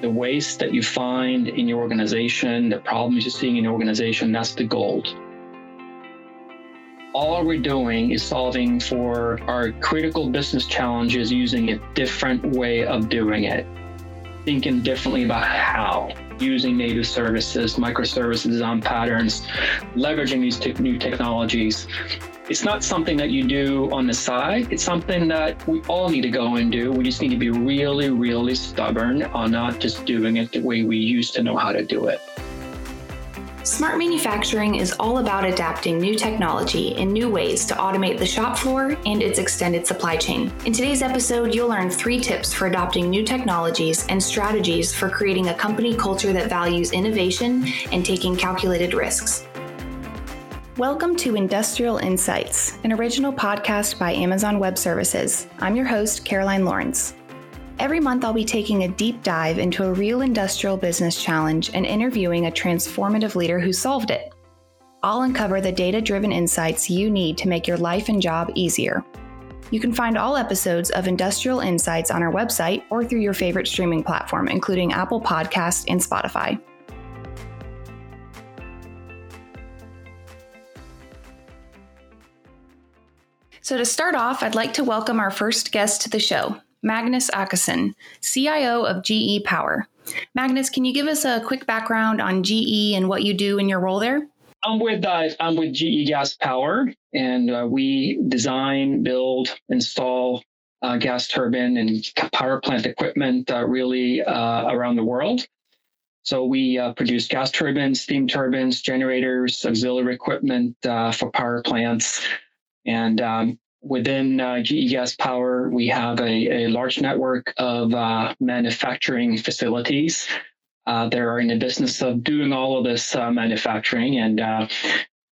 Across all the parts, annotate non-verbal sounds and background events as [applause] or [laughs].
the waste that you find in your organization, the problems you're seeing in your organization, that's the gold. All we're doing is solving for our critical business challenges using a different way of doing it, thinking differently about how, using native services, microservices design patterns, leveraging these new technologies it's not something that you do on the side. It's something that we all need to go and do. We just need to be really, really stubborn on not just doing it the way we used to know how to do it. Smart manufacturing is all about adapting new technology in new ways to automate the shop floor and its extended supply chain. In today's episode, you'll learn three tips for adopting new technologies and strategies for creating a company culture that values innovation and taking calculated risks. Welcome to Industrial Insights, an original podcast by Amazon Web Services. I'm your host, Caroline Lawrence. Every month, I'll be taking a deep dive into a real industrial business challenge and interviewing a transformative leader who solved it. I'll uncover the data driven insights you need to make your life and job easier. You can find all episodes of Industrial Insights on our website or through your favorite streaming platform, including Apple Podcasts and Spotify. So, to start off, I'd like to welcome our first guest to the show, Magnus Åkesson, CIO of GE Power. Magnus, can you give us a quick background on GE and what you do in your role there? I'm with uh, I'm with GE Gas Power, and uh, we design, build, install uh, gas turbine and power plant equipment uh, really uh, around the world. So we uh, produce gas turbines, steam turbines, generators, auxiliary equipment for power plants. And um, within uh, GE Gas Power, we have a, a large network of uh, manufacturing facilities. Uh, they are in the business of doing all of this uh, manufacturing. And uh,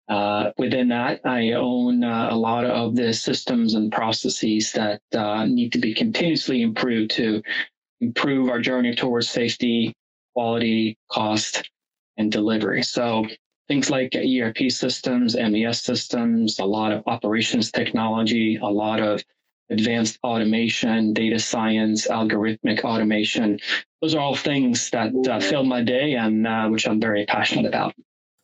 uh, within that, I own a lot of the systems and processes that need to be continuously improved to improve our journey towards safety, quality, cost, and delivery. So things like ERP systems, MES systems, a lot of operations technology, a lot of advanced automation, data science, algorithmic automation. Those are all things that uh, fill my day and uh, which I'm very passionate about.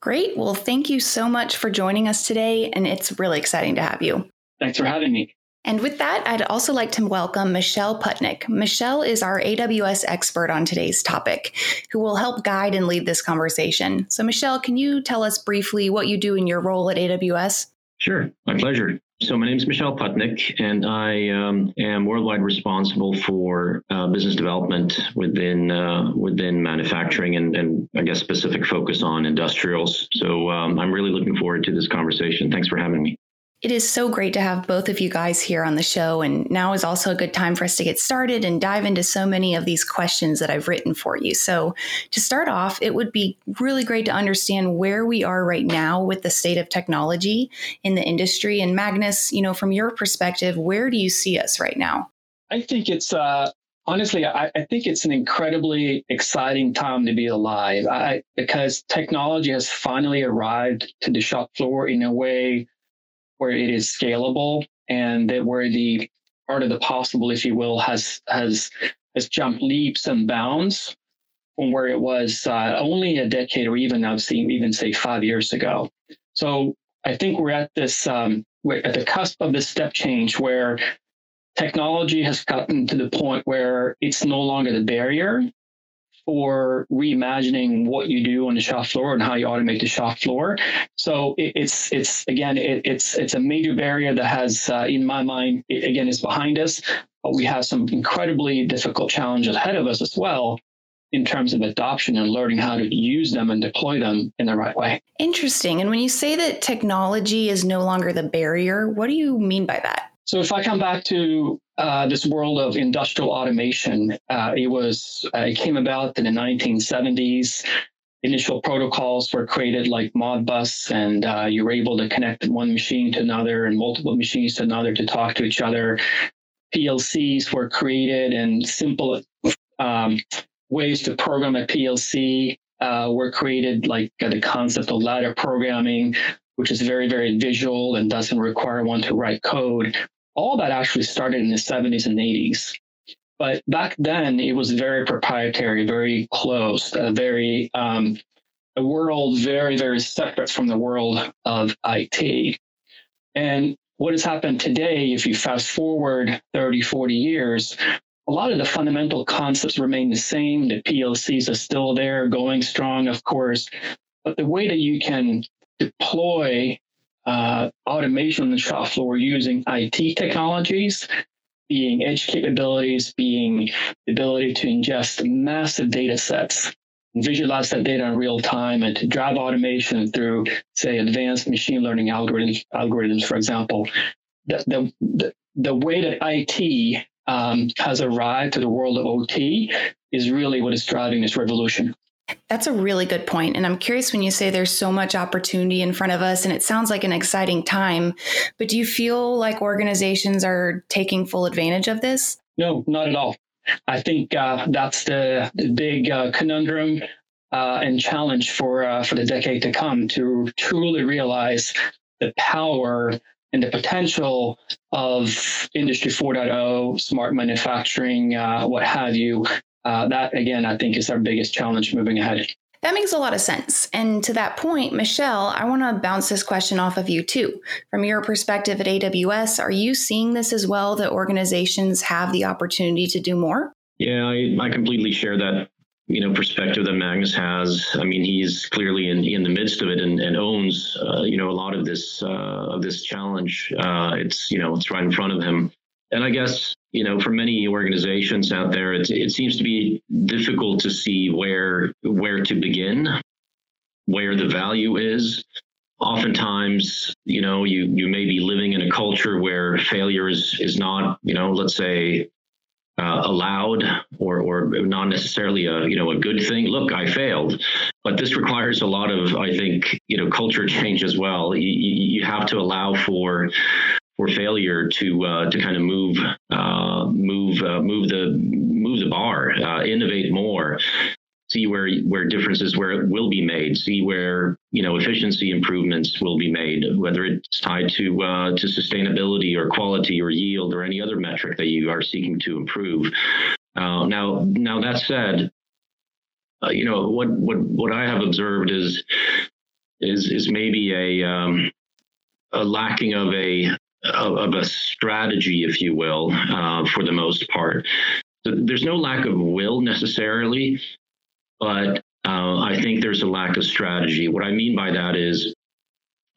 Great. Well, thank you so much for joining us today. And it's really exciting to have you. Thanks for having me. And with that, I'd also like to welcome Michelle Putnick. Michelle is our AWS expert on today's topic, who will help guide and lead this conversation. So, Michelle, can you tell us briefly what you do in your role at AWS? Sure, my pleasure. So my name is Michelle Putnick, and I um, am worldwide responsible for uh, business development within uh, within manufacturing, and, and I guess specific focus on industrials. So um, I'm really looking forward to this conversation. Thanks for having me. It is so great to have both of you guys here on the show. And now is also a good time for us to get started and dive into so many of these questions that I've written for you. So, to start off, it would be really great to understand where we are right now with the state of technology in the industry. And Magnus, you know, from your perspective, where do you see us right now? I think it's, uh, honestly, I, I, think it's an incredibly exciting time to be alive I, because technology has finally arrived to the shop floor in a way where it is scalable and that where the part of the possible, if you will, has has has jumped leaps and bounds from where it was uh, only a decade or even I've seen even say five years ago. So I think we're at this um, we're at the cusp of this step change where technology has gotten to the point where it's no longer the barrier for reimagining what you do on the shop floor and how you automate the shop floor. So it, it's it's again it, it's it's a major barrier that has, uh, in my mind, it, again is behind us, but we have some incredibly difficult challenges ahead of us as well in terms of adoption and learning how to use them and deploy them in the right way. Interesting. And when you say that technology is no longer the barrier, what do you mean by that? So if I come back to uh, this world of industrial automation. Uh, it was uh, it came about in the 1970s. Initial protocols were created like Modbus, and uh, you were able to connect one machine to another and multiple machines to another to talk to each other. PLCs were created, and simple um, ways to program a PLC uh, were created, like the concept of ladder programming, which is very, very visual and doesn't require one to write code all that actually started in the 70s and 80s. But back then, it was very proprietary, very closed, a very um, a world very, very separate from the world of IT. And what has happened today, if you fast forward 30, 40 years, a lot of the fundamental concepts remain the same. The PLCs are still there, going strong, of course. But the way that you can deploy uh, automation on the shop floor using IT technologies, being edge capabilities, being the ability to ingest massive data sets, visualize that data in real time, and to drive automation through, say, advanced machine learning algorithms, algorithms for example. The, the, the, way that IT um, has arrived to the world of OT is really what is driving this revolution. That's a really good point. And I'm curious when you say there's so much opportunity in front of us, and it sounds like an exciting time, but do you feel like organizations are taking full advantage of this? No, not at all. I think uh, that's the, big uh, conundrum uh, and challenge for uh, for the decade to come to truly realize the power and the potential of Industry 4.0, smart manufacturing, uh, what have you, uh, that again, I think is our biggest challenge moving ahead. That makes a lot of sense. And to that point, Michelle, I want to bounce this question off of you too. From your perspective at AWS, are you seeing this as well that organizations have the opportunity to do more? Yeah, I, I completely share that you know perspective that Magnus has. I mean, he's clearly in in the midst of it and, and owns uh, you know a lot of this uh, of this challenge. Uh, it's you know it's right in front of him. And I guess you know for many organizations out there, it it seems to be difficult to see where where to begin, where the value is. Oftentimes, you know, you you may be living in a culture where failure is is not, you know, let's say uh, allowed or or not necessarily a you know a good thing. Look i failed. But this requires a lot of i think you know culture [laughs] change as well. You, you have to allow for for failure to uh, to kind of move uh, move uh, move the move the bar uh, innovate more see where where differences where it will be made, see where you know efficiency improvements will be made, whether it's tied to uh, to sustainability or quality or yield or any other metric that you are seeking to improve. Uh, now, now that said, you know what what what I have observed is is is maybe a um, a lacking of a of a strategy, if you will, uh, for the most part. There's no lack of will necessarily, but uh, I think there's a lack of strategy. What I mean by that is,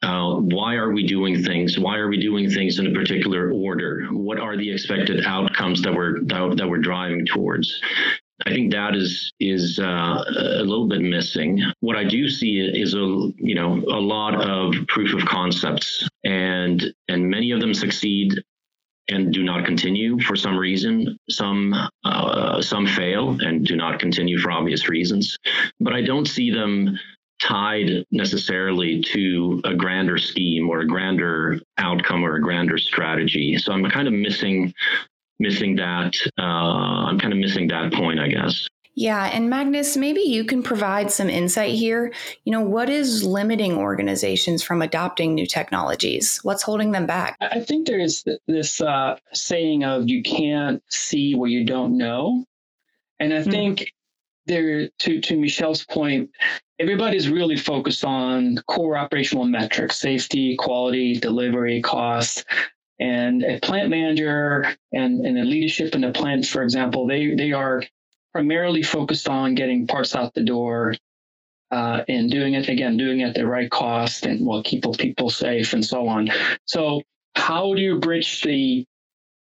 uh, why are we doing things? Why are we doing things in a particular order? What are the expected outcomes that we're that, that we're driving towards? I think that is is uh, a little bit missing. What I do see is a you know a lot of proof of concepts, and and many of them succeed and do not continue for some reason. Some uh, some fail and do not continue for obvious reasons. But I don't see them tied necessarily to a grander scheme or a grander outcome or a grander strategy. So I'm kind of missing missing that. Uh, I'm kind of missing that point, I guess. Yeah. And Magnus, maybe you can provide some insight here. You know, what is limiting organizations from adopting new technologies? What's holding them back? I think there is this uh, saying of you can't see what you don't know. And I mm-hmm. think there, to, to Michelle's point, everybody's really focused on core operational metrics, safety, quality, delivery, cost. And a plant manager and, and the leadership in the plant, for example, they, they are primarily focused on getting parts out the door uh, and doing it again, doing it at the right cost and well, keep people safe and so on. So, how do you bridge the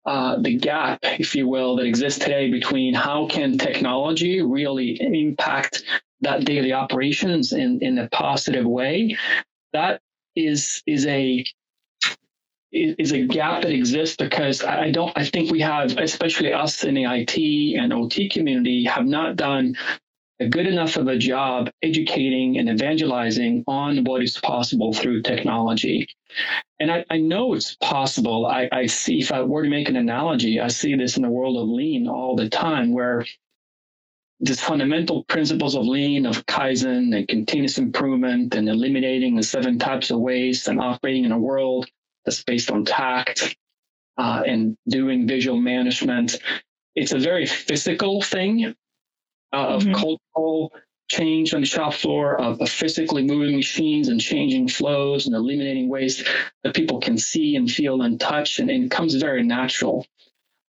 uh, the gap, if you will, that exists today between how can technology really impact that daily operations in, in a positive way? That is is a is a gap that exists because I don't I think we have, especially us in the IT and OT community, have not done a good enough of a job educating and evangelizing on what is possible through technology. And I, I know it's possible. I, I see, if I were to make an analogy, I see this in the world of lean all the time where these fundamental principles of lean, of Kaizen and continuous improvement and eliminating the seven types of waste and operating in a world that's based on takt uh, and doing visual management. it's a very physical thing uh, of mm-hmm. cultural change on the shop floor of, of, physically moving machines and changing flows and eliminating waste that people can see and feel and touch and, and it comes very natural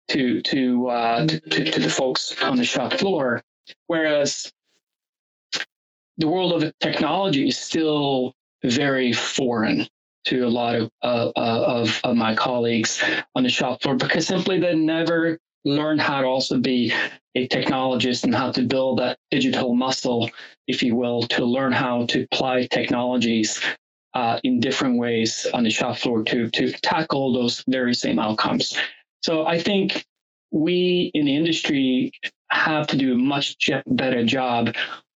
to to, uh, to, to to the folks on the shop floor whereas the world of technology is still very foreign to a lot of, uh, uh, of, of my colleagues on the shop floor because simply they never learn how to also be a technologist and how to build that digital muscle, if you will, to learn how to apply technologies uh, in different ways on the shop floor to, to tackle those very same outcomes. So I think we in the industry have to do a much better job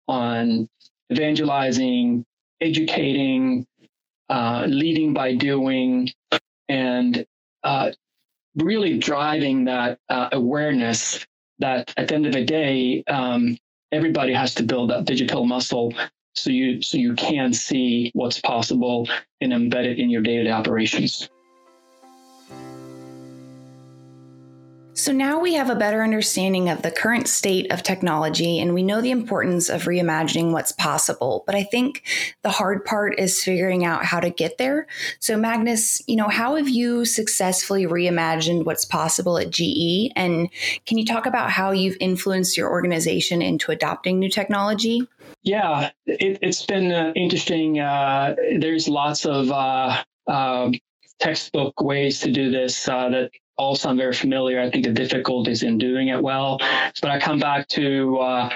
on evangelizing, educating, uh, leading by doing, and uh, really driving that uh, awareness that at the end of the day, um, everybody has to build that digital muscle so you so you can see what's possible and embed it in your day-to-day operations. So now we have a better understanding of the current state of technology and we know the importance of reimagining what's possible. But I think the hard part is figuring out how to get there. So, Magnus, you know, how have you successfully reimagined what's possible at GE? And can you talk about how you've influenced your organization into adopting new technology? Yeah, it, has been uh, interesting. Uh, there's lots of uh, uh, textbook ways to do this uh, that all sound very familiar. I think the difficulties in doing it well. But I come back to uh,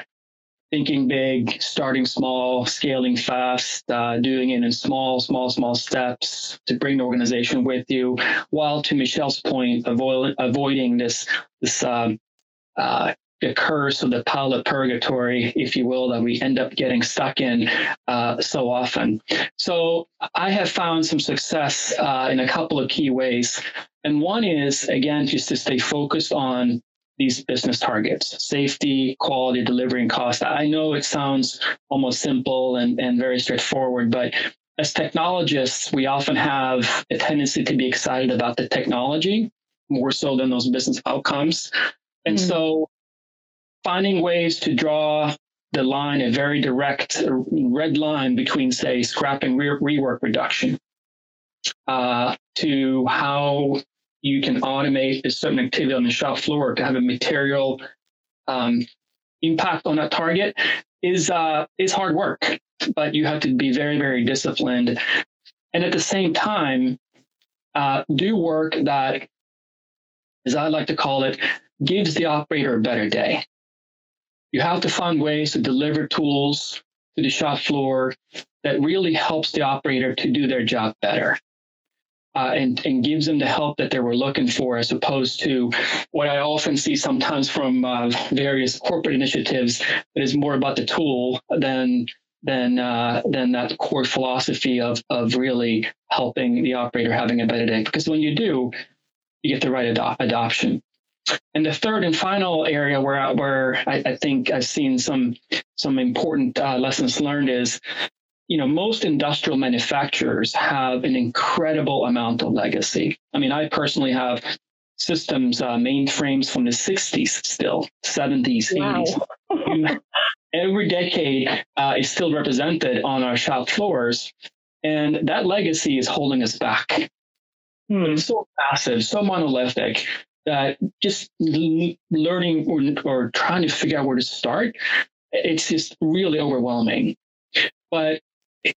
thinking big, starting small, scaling fast, uh, doing it in small, small, small steps to bring the organization with you, while to Michelle's point, avoid, avoiding this this um, uh, the curse of the pilot purgatory, if you will, that we end up getting stuck in uh, so often. So I have found some success uh, in a couple of key ways. And one is, again, just to stay focused on these business targets safety, quality, delivery, and cost. I know it sounds almost simple and, and very straightforward, but as technologists, we often have a tendency to be excited about the technology more so than those business outcomes. And mm. so finding ways to draw the line, a very direct red line between, say, scrap and re- rework reduction, uh, to how you can automate a certain activity on the shop floor to have a material um, impact on that target is uh, is hard work, but you have to be very very disciplined, and at the same time, uh, do work that, as I like to call it, gives the operator a better day. You have to find ways to deliver tools to the shop floor that really helps the operator to do their job better uh, and, and gives them the help that they were looking for, as opposed to what I often see sometimes from uh, various corporate initiatives that is more about the tool than than uh, than that core philosophy of of really helping the operator having a better day. Because when you do, you get the right ado- adoption. And the third and final area where where I, I think I've seen some some important uh, lessons learned is you know, most industrial manufacturers have an incredible amount of legacy. I mean, I personally have systems, uh, mainframes from the 60s still, 70s, wow. 80s. [laughs] Every decade uh, is still represented on our shop floors. And that legacy is holding us back. Hmm. It's so massive, so monolithic that just learning or, or trying to figure out where to start, it's just really overwhelming. But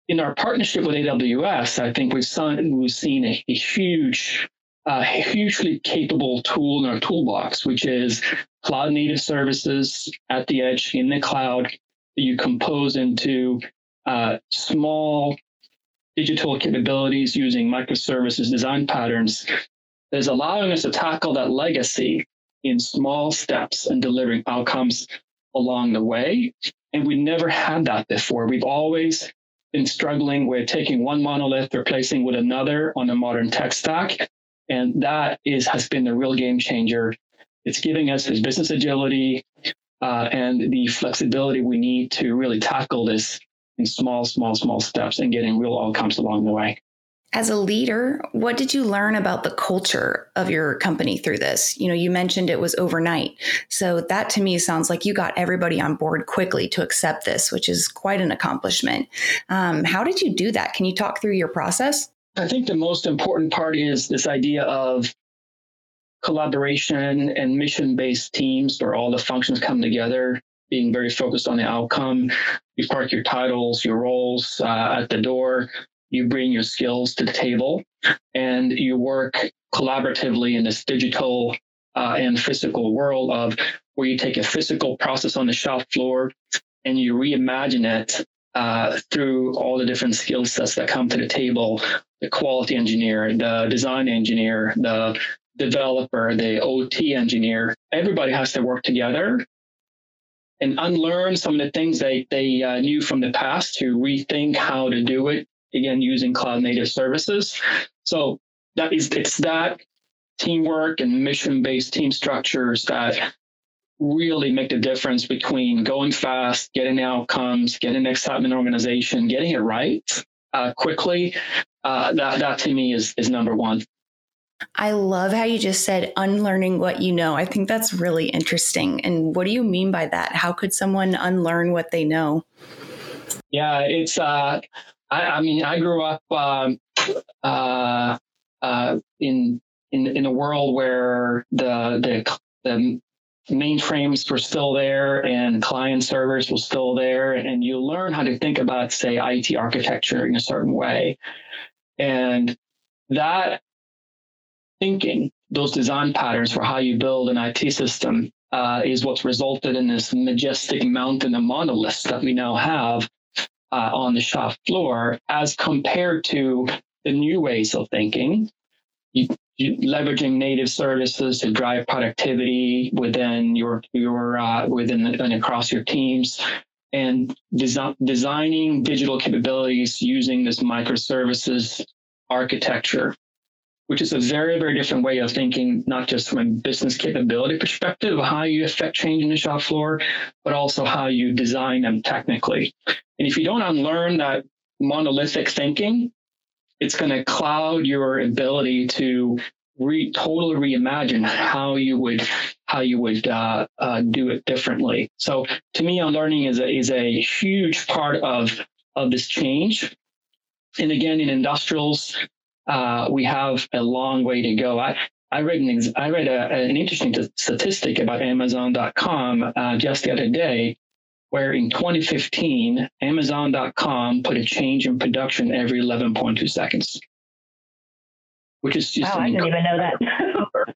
in our partnership with AWS, I think we've, seen, we've seen a, a huge, uh, hugely capable tool in our toolbox, which is cloud native services at the edge in the cloud that you compose into uh, small digital capabilities using microservices design patterns that is allowing us to tackle that legacy in small steps and delivering outcomes along the way. And we never had that before. We've always been struggling with taking one monolith, replacing with another on a modern tech stack. And that is has been the real game changer. It's giving us this business agility uh, and the flexibility we need to really tackle this in small, small, small steps and getting real outcomes along the way. As a leader, what did you learn about the culture of your company through this? You know, you mentioned it was overnight. So that to me sounds like you got everybody on board quickly to accept this, which is quite an accomplishment. Um, how did you do that? Can you talk through your process? I think the most important part is this idea of collaboration and mission based teams where all the functions come together, being very focused on the outcome. You park your titles, your roles uh, at the door, you bring your skills to the table, and you work collaboratively in this digital uh, and physical world of where you take a physical process on the shop floor and you reimagine it uh, through all the different skill sets that come to the table the quality engineer, the design engineer, the developer, the OT engineer. Everybody has to work together and unlearn some of the things they, they uh, knew from the past to rethink how to do it again using cloud native services. So that is it's that teamwork and mission based team structures that really make the difference between going fast, getting outcomes, getting excitement organization, getting it right uh, quickly. Uh, that that to me is is number one. I love how you just said unlearning what you know. I think that's really interesting. And what do you mean by that? How could someone unlearn what they know? Yeah, it's uh, I, I mean, I grew up um, uh, uh, in in in a world where the the the mainframes were still there and client servers were still there, and you learn how to think about, say, IT architecture in a certain way, and that thinking, those design patterns for how you build an IT system, uh, is what's resulted in this majestic mountain of monoliths that we now have uh, on the shop floor as compared to the new ways of thinking. You, you, leveraging native services to drive productivity within your your uh, within and across your teams, and desi- designing digital capabilities using this microservices architecture, which is a very very different way of thinking, not just from a business capability perspective, how you affect change in the shop floor, but also how you design them technically. And if you don't unlearn that monolithic thinking, it's going to cloud your ability to re, totally reimagine how you would how you would uh, uh, do it differently. So to me, unlearning is a is a huge part of of this change. And again, in industrials, uh, we have a long way to go. I I read an I read a, an interesting statistic about Amazon.com uh, just the other day where in 2015, Amazon.com put a change in production every 11.2 seconds, which is just. Wow, I didn't even know that.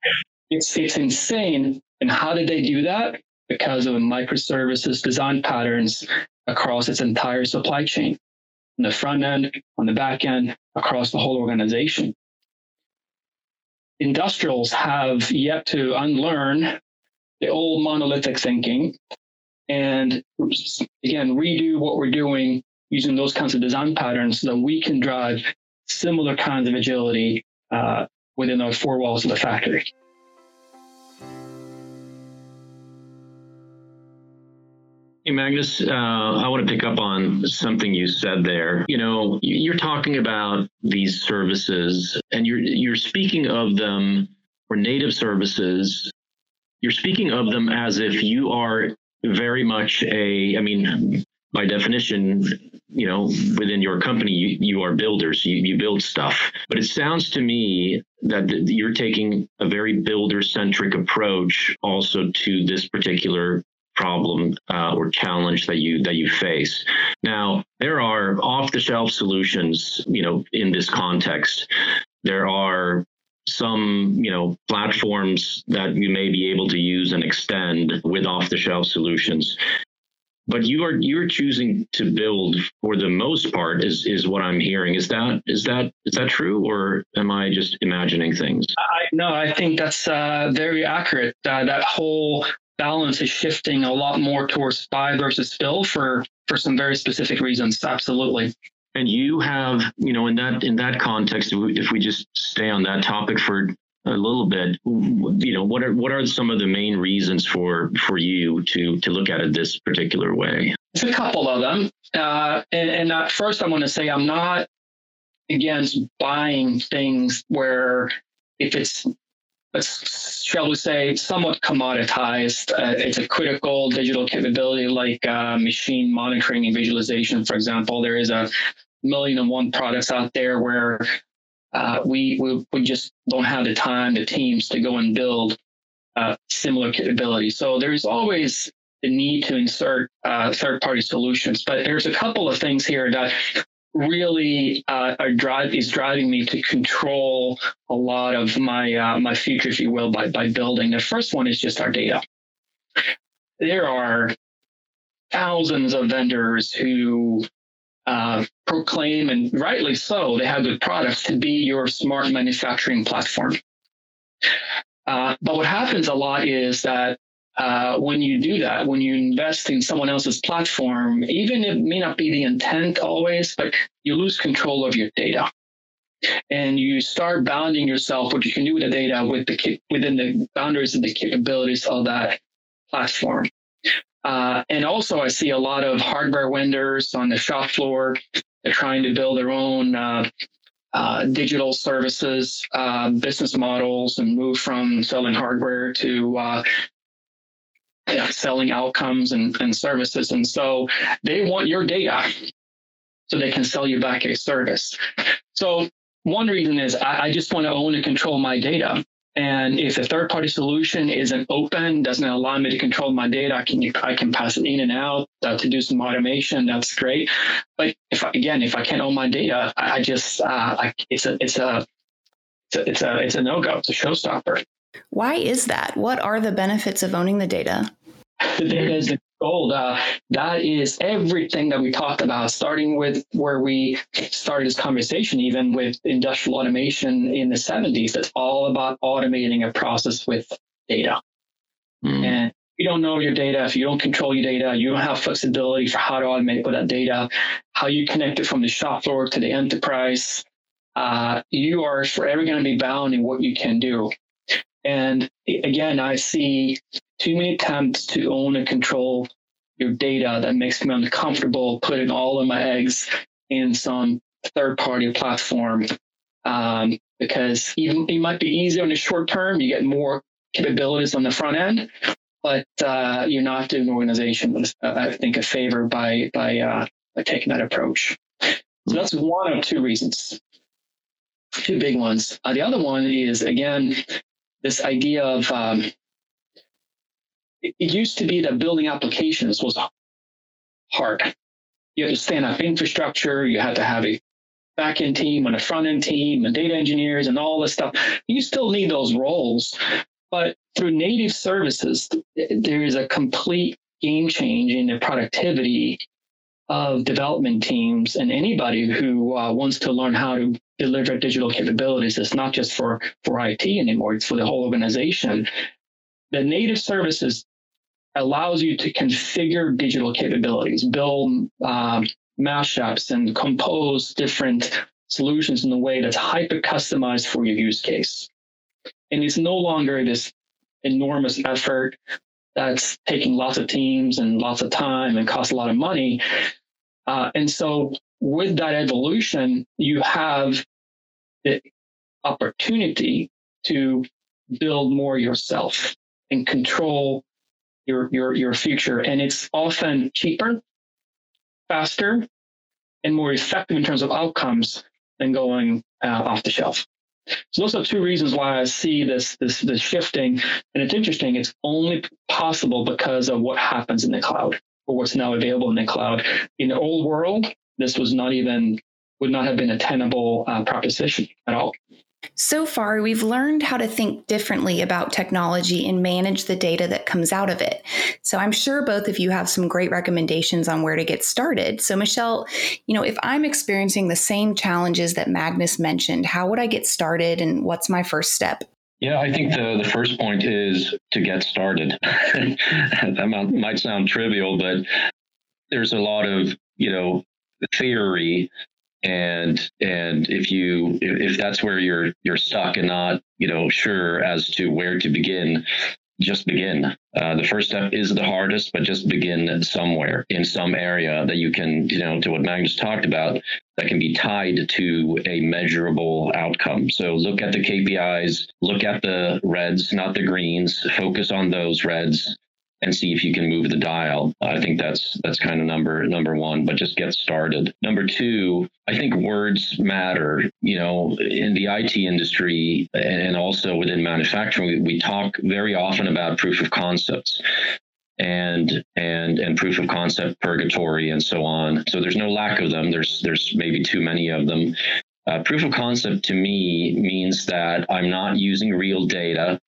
it's, it's insane. And how did they do that? Because of microservices design patterns across its entire supply chain, on the front end, on the back end, across the whole organization. Industrials have yet to unlearn the old monolithic thinking and again, redo what we're doing using those kinds of design patterns so that we can drive similar kinds of agility uh, within our four walls of the factory. Hey, Magnus, uh, I want to pick up on something you said there. You know, you're talking about these services and you're, you're speaking of them for native services. You're speaking of them as if you are very much a, I mean, by definition, you know, within your company, you, you are builders, you, you build stuff. But it sounds to me that you're taking a very builder centric approach also to this particular problem uh, or challenge that you that you face. Now, there are off the shelf solutions, you know, in this context. There are some you know platforms that you may be able to use and extend with off the shelf solutions but you are you're choosing to build for the most part is is what i'm hearing is that is that is that true or am i just imagining things I, no i think that's uh, very accurate uh, that whole balance is shifting a lot more towards buy versus build for for some very specific reasons absolutely and you have, you know, in that in that context, if we just stay on that topic for a little bit, you know, what are what are some of the main reasons for for you to to look at it this particular way? It's a couple of them, uh, and, and first I want to say I'm not against buying things where if it's shall we say, somewhat commoditized. Uh, it's a critical digital capability like uh, machine monitoring and visualization, for example. There is a million and one products out there where uh, we, we, we just don't have the time, the teams to go and build uh, similar capabilities. So there's always the need to insert uh, third party solutions. But there's a couple of things here that really uh, are drive is driving me to control a lot of my uh, my future, if you will, by by building. The first one is just our data. There are thousands of vendors who uh, proclaim, and rightly so, they have good products to be your smart manufacturing platform. Uh, but what happens a lot is that uh, when you do that, when you invest in someone else's platform, even it may not be the intent always, but you lose control of your data. And you start bounding yourself, what you can do with the data with the, within the boundaries of the capabilities of that platform. Uh, and also, I see a lot of hardware vendors on the shop floor. They're trying to build their own uh, uh, digital services, uh, business models, and move from selling hardware to uh, selling outcomes and, and services. And so they want your data so they can sell you back a service. So one reason is I, I just want to own and control my data. And if a third party solution isn't open, doesn't allow me to control my data, I can, I can pass it in and out uh, to do some automation. That's great. But if again, if I can't own my data, I just, uh, I, it's a, it's a, it's a, it's a, it's a no go. It's a showstopper. Why is that? What are the benefits of owning the data? [laughs] the data is the gold. Uh, that is everything that we talked about, starting with where we started this conversation, even with industrial automation in the 70s. That's all about automating a process with data. Mm. And if you don't know your data, if you don't control your data, you don't have flexibility for how to automate with that data, how you connect it from the shop floor to the enterprise, uh, you are forever going to be bound in what you can do. And again, I see too many attempts to own and control your data that makes me uncomfortable putting all of my eggs in some third party platform. Um, because even it might be easier in the short term, you get more capabilities on the front end, but uh, you're not doing organization, uh, I think, a favor by by, uh, by taking that approach. So that's one of two reasons, two big ones. Uh, the other one is again this idea of um, it, used to be that building applications was hard. You had to stand up infrastructure, you had to have a backend team and a front end team and data engineers and all this stuff. You still need those roles. But through native services, there is a complete game change in the productivity of development teams and anybody who uh, wants to learn how to deliver digital capabilities. It's not just for, for IT anymore, it's for the whole organization. The native services allows you to configure digital capabilities, build um, mashups, and compose different solutions in a way that's hyper customized for your use case. And it's no longer this enormous effort that's taking lots of teams and lots of time and costs a lot of money. Uh, and so, with that evolution, you have the opportunity to build more yourself and control your your your future. And it's often cheaper faster and more effective in terms of outcomes than going uh, off the shelf. So those are two reasons why i see this this this shifting. And it's interesting it's only possible because of what happens in the cloud or what's now available in the cloud. In the old world this was not even would not have been a tenable uh, proposition at all so far, we've learned how to think differently about technology and manage the data that comes out of it. So I'm sure both of you have some great recommendations on where to get started. So, Michelle, you know, if I'm experiencing the same challenges that Magnus mentioned, how would I get started and what's my first step? Yeah, I think the, the first point is to get started. [laughs] that might sound trivial, but there's a lot of, you know, theory and and if you if, if that's where you're you're stuck and not you know sure as to where to begin just begin. Uh, the first step is the hardest, but just begin somewhere in some area that you can, you know, to what Magnus talked about, that can be tied to a measurable outcome. So look at the KPIs, look at the reds, not the greens, focus on those reds and see if you can move the dial. I think that's that's kind of number number one, but just get started. Number two, I think words matter. You know, in the IT industry and also within manufacturing, we, talk very often about proof of concepts and and and proof of concept purgatory and so on. So there's no lack of them. There's there's maybe too many of them. Uh, proof of concept to me means that I'm not using real data.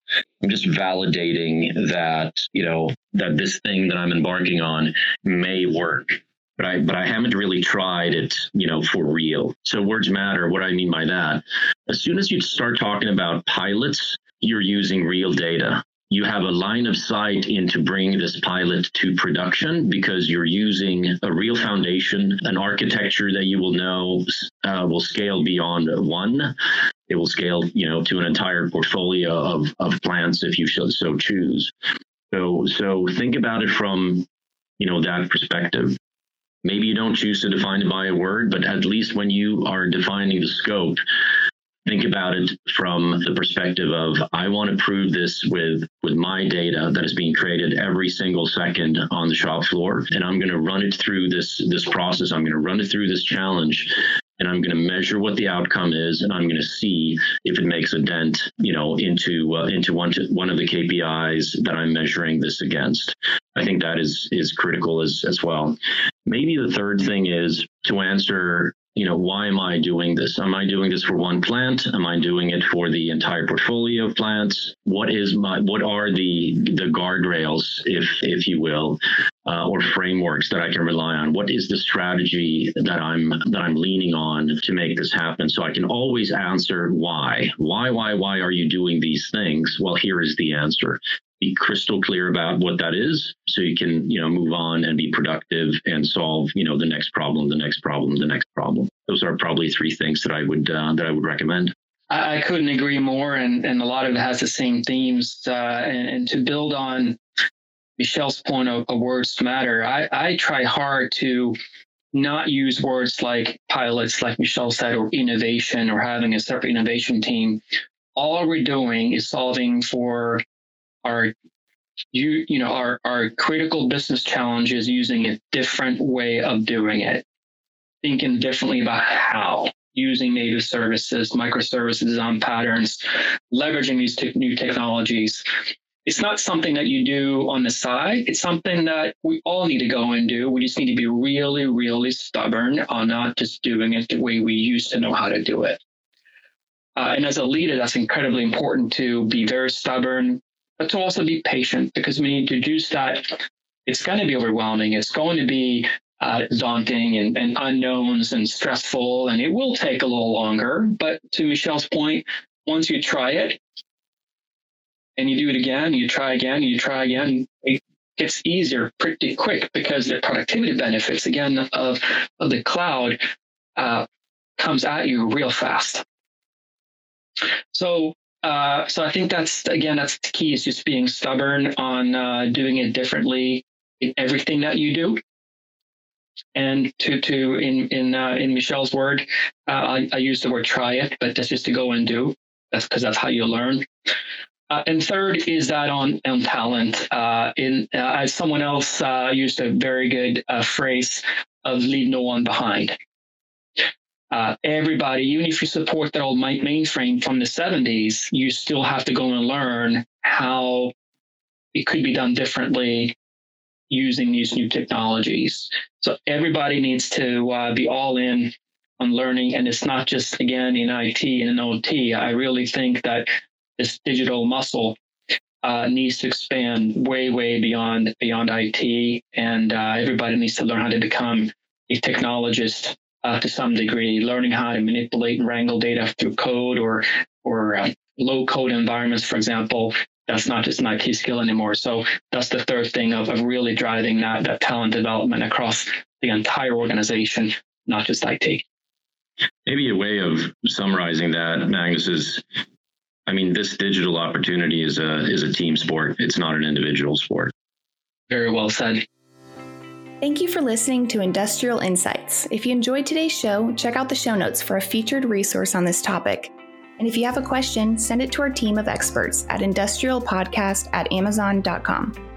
I'm just validating that, you know, that this thing that I'm embarking on may work. But I, but I haven't really tried it, you know, for real. So words matter. What I mean by that, as soon as you start talking about pilots, you're using real data you have a line of sight into bringing this pilot to production because you're using a real foundation, an architecture that you will know uh, will scale beyond one. It will scale, you know, to an entire portfolio of, of plants if you so choose. So, so think about it from, you know, that perspective. Maybe you don't choose to define it by a word, but at least when you are defining the scope, think about it from the perspective of I want to prove this with with my data that is being created every single second on the shop floor and I'm going to run it through this this process I'm going to run it through this challenge and I'm going to measure what the outcome is, and I'm going to see if it makes a dent, you know, into uh, into one to, one of the KPIs that I'm measuring this against. I think that is is critical as as well. Maybe the third thing is to answer you know, why am I doing this? Am I doing this for one plant? Am I doing it for the entire portfolio of plants? What is my, what are the, the guardrails, if, if you will, uh, or frameworks that I can rely on? What is the strategy that I'm, that I'm leaning on to make this happen? So I can always answer why, why, why, why are you doing these things? Well, here is the answer be crystal clear about what that is so you can you know move on and be productive and solve you know the next problem the next problem the next problem. Those are probably three things that i would uh, that i would recommend. I, couldn't agree more and and a lot of it has the same themes uh, and, and, to build on michelle's point of, of words matter I, I try hard to not use words like pilots like michelle said or innovation or having a separate innovation team. All we're doing is solving for our you you know our our critical business challenges using a different way of doing it? Thinking differently about how using native services microservices design patterns leveraging these te- new technologies. It's not something that you do on the side. It's something that we all need to go and do. We just need to be really really stubborn on not just doing it the way we used to know how to do it. Uh, and as a leader that's incredibly important to be very stubborn but to also be patient because when you introduce that, it's going to be overwhelming. It's going to be uh, daunting and, and unknowns and stressful, and it will take a little longer. But to Michelle's point, once you try it and you do it again, you try again, you try again, it gets easier pretty quick because the productivity benefits again of, of the cloud uh, comes at you real fast. So uh, so I think that's again that's the key is just being stubborn on uh, doing it differently in everything that you do. And to to in in uh, in Michelle's word, uh, I, I use the word try it, but that's just to go and do. That's because that's how you learn. Uh, and third is that on on talent. in as someone else used a very good phrase of leave no one behind uh, everybody, even if you support that old mainframe from the 70s, you still have to go and learn how it could be done differently using these new technologies. So everybody needs to uh, be all in on learning. And it's not just, again, in IT and in OT. I really think that this digital muscle uh, needs to expand way, way beyond beyond IT, and uh, everybody needs to learn how to become a technologist uh, to some degree, learning how to manipulate and wrangle data through code or or uh, low code environments, for example. That's not just an IT skill anymore. So that's the third thing of, of really driving that, that talent development across the entire organization, not just IT. Maybe a way of summarizing that, Magnus, is I mean, this digital opportunity is a is a team sport. It's not an individual sport. Very well said. Thank you for listening to Industrial Insights. If you enjoyed today's show, check out the show notes for a featured resource on this topic. And if you have a question, send it to our team of experts at industrialpodcast at amazon.com.